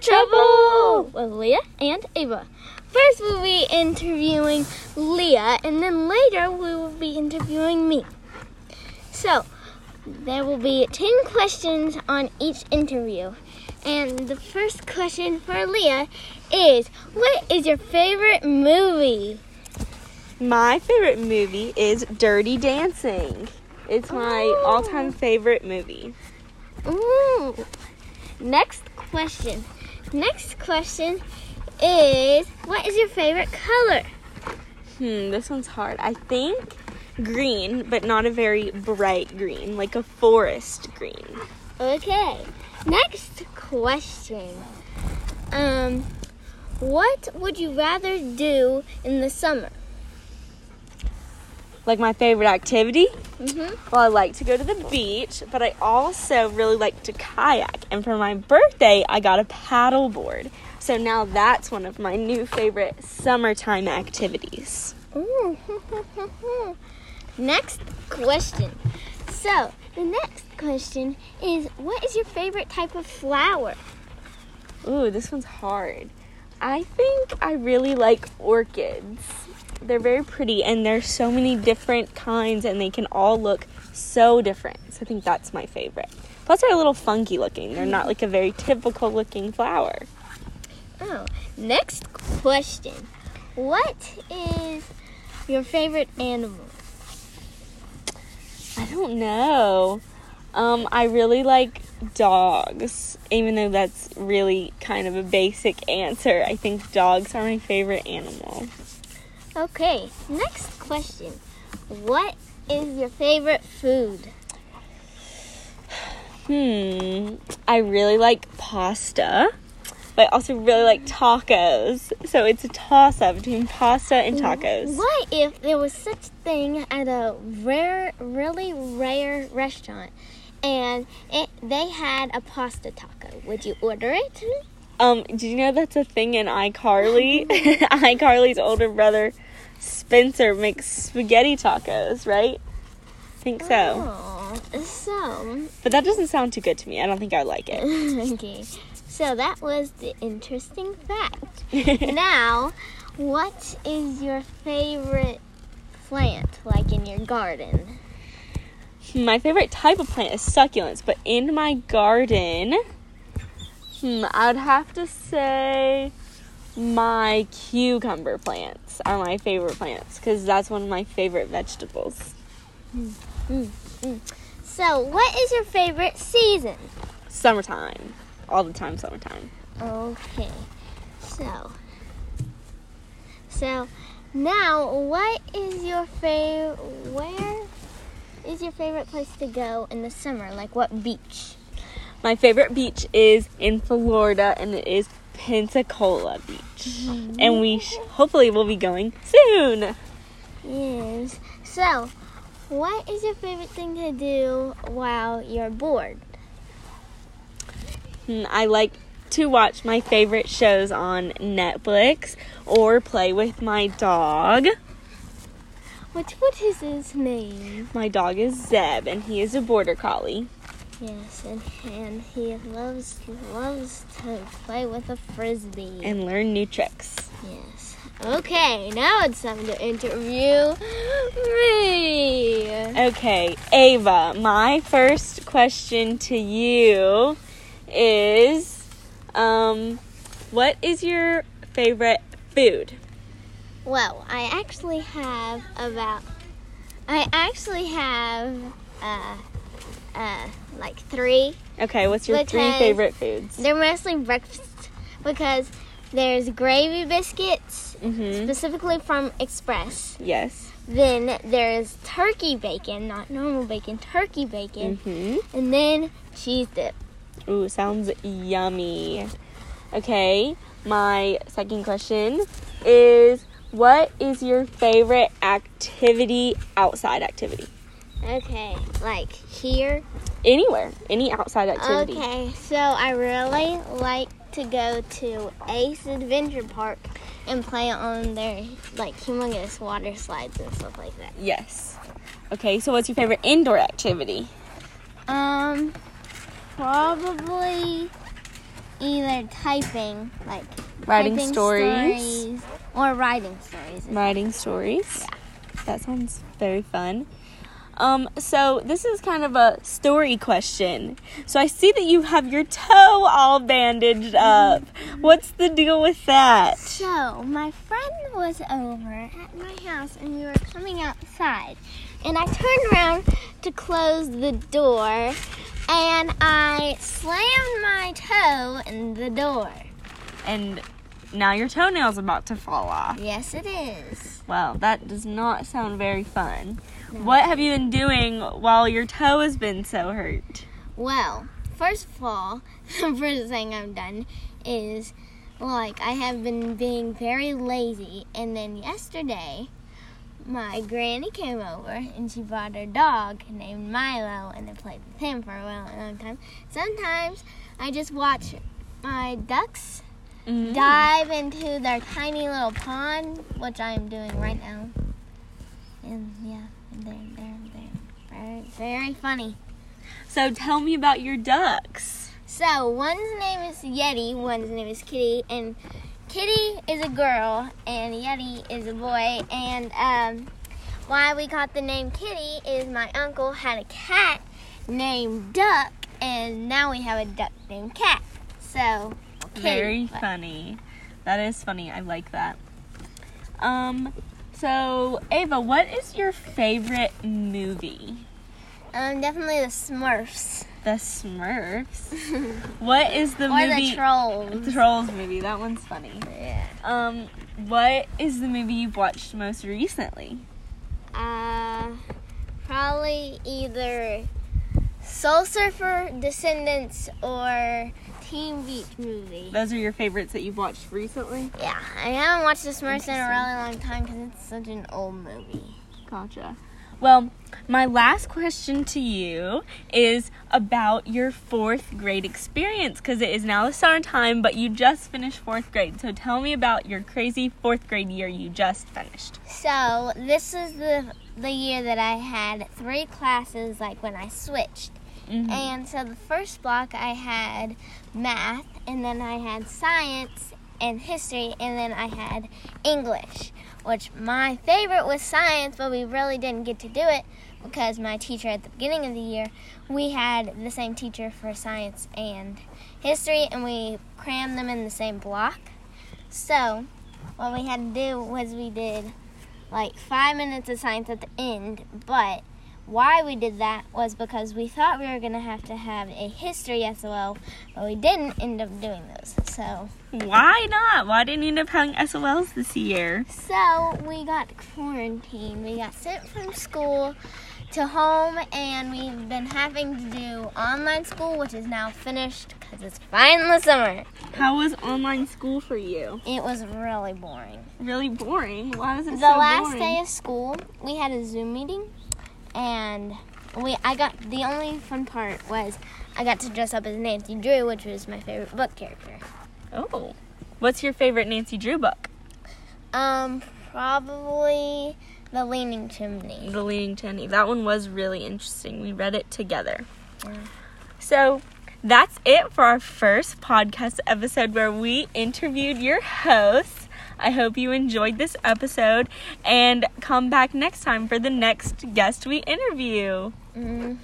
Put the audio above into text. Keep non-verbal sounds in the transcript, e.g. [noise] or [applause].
Trouble with Leah and Ava. First, we'll be interviewing Leah, and then later, we will be interviewing me. So, there will be 10 questions on each interview. And the first question for Leah is What is your favorite movie? My favorite movie is Dirty Dancing. It's my all time favorite movie. Ooh. Next question. Next question is What is your favorite color? Hmm, this one's hard. I think green, but not a very bright green, like a forest green. Okay. Next question. Um, what would you rather do in the summer? Like my favorite activity? Mm-hmm. Well, I like to go to the beach, but I also really like to kayak. And for my birthday, I got a paddle board. So now that's one of my new favorite summertime activities. Ooh. [laughs] next question. So, the next question is What is your favorite type of flower? Ooh, this one's hard. I think I really like orchids. They're very pretty and there's so many different kinds and they can all look so different. So I think that's my favorite. Plus they're a little funky looking. They're not like a very typical looking flower. Oh, next question. What is your favorite animal? I don't know. Um, I really like dogs, even though that's really kind of a basic answer. I think dogs are my favorite animal. Okay, next question. What is your favorite food? Hmm. I really like pasta, but I also really like tacos. So it's a toss up between pasta and tacos. What if there was such thing at a rare, really rare restaurant, and it, they had a pasta taco? Would you order it? Um, did you know that's a thing in iCarly? [laughs] iCarly's older brother Spencer makes spaghetti tacos, right? I think so. Oh, so But that doesn't sound too good to me. I don't think I would like it. [laughs] okay. So that was the interesting fact. [laughs] now, what is your favorite plant, like in your garden? My favorite type of plant is succulents, but in my garden, hmm, I would have to say my cucumber plants are my favorite plants because that's one of my favorite vegetables. So, what is your favorite season? Summertime, all the time, summertime. Okay. So, so now, what is your favorite? Where is your favorite place to go in the summer? Like what beach? My favorite beach is in Florida, and it is Pensacola Beach, and we sh- hopefully will be going soon. Yes. So, what is your favorite thing to do while you're bored? Hmm, I like to watch my favorite shows on Netflix or play with my dog. What what is his name? My dog is Zeb, and he is a border collie. Yes, and and he loves loves to play with a frisbee. And learn new tricks. Yes. Okay, now it's time to interview me. Okay, Ava, my first question to you is um, what is your favorite food? Well, I actually have about. I actually have uh uh like three. Okay, what's your three favorite foods? They're mostly breakfast because there's gravy biscuits, Mm-hmm. specifically from Express. Yes. Then there's turkey bacon, not normal bacon, turkey bacon, Mm-hmm. and then cheese dip. Ooh, sounds yummy. Okay, my second question is what is your favorite activity, outside activity? Okay, like here. Anywhere, any outside activity. Okay, so I really like to go to Ace Adventure Park and play on their like humongous water slides and stuff like that. Yes. Okay, so what's your favorite indoor activity? Um, probably either typing, like Writing typing stories. stories or writing stories. Writing stories. Yeah. That sounds very fun. Um, so this is kind of a story question. So I see that you have your toe all bandaged up. What's the deal with that? So, my friend was over at my house and we were coming outside. And I turned around to close the door and I slammed my toe in the door. And now your toenail's about to fall off. Yes, it is. Well, that does not sound very fun. What have you been doing while your toe has been so hurt? Well, first of all, [laughs] the first thing I've done is like I have been being very lazy. And then yesterday, my granny came over and she brought her dog named Milo, and I played with him for a while, a long time. Sometimes I just watch my ducks Mm. dive into their tiny little pond, which I am doing right now. And yeah, they're, they're, they're very, very funny. So tell me about your ducks. So one's name is Yeti, one's name is Kitty, and Kitty is a girl and Yeti is a boy. And um, why we got the name Kitty is my uncle had a cat named Duck, and now we have a duck named Cat. So Very funny. That is funny. I like that. Um, so Ava, what is your favorite movie? Um, definitely the Smurfs The Smurfs. [laughs] What is the or movie? the Trolls. The Trolls movie. That one's funny. yeah. Um, what is the movie you've watched most recently? Uh, probably either Soul Surfer, Descendants, or Teen Beach Movie. Those are your favorites that you've watched recently? Yeah, I haven't watched The Smurfs in a really long time because it's such an old movie. Gotcha. Well, my last question to you is about your fourth grade experience because it is now the summer time, but you just finished fourth grade. So tell me about your crazy fourth grade year you just finished. So this is the the year that I had three classes, like when I switched. Mhm. And so the first block I had math, and then I had science and history, and then I had English, which my favorite was science, but we really didn't get to do it because my teacher at the beginning of the year, we had the same teacher for science and history, and we crammed them in the same block. So what we had to do was we did like five minutes of science at the end, but why we did that was because we thought we were going to have to have a history SOL, but we didn't end up doing those. So, Why not? Why didn't you end up having SOLs this year? so we got quarantined. We got sent from school to home, and we've been having to do online school, which is now finished because it's finally summer. How was online school for you? It was really boring. Really boring. Why was it the so last day of school we had a zoom meeting and we i got the only fun part was i got to dress up as nancy drew which was my favorite book character oh. What's your favorite Nancy Drew book? um probably the leaning chimney The Leaning Chimney. That one was really interesting. We read it together. Yeah. So that's it for our first podcast episode where we interviewed your hosts. I hope you enjoyed this episode and come back next time for the next guest we interview. hmm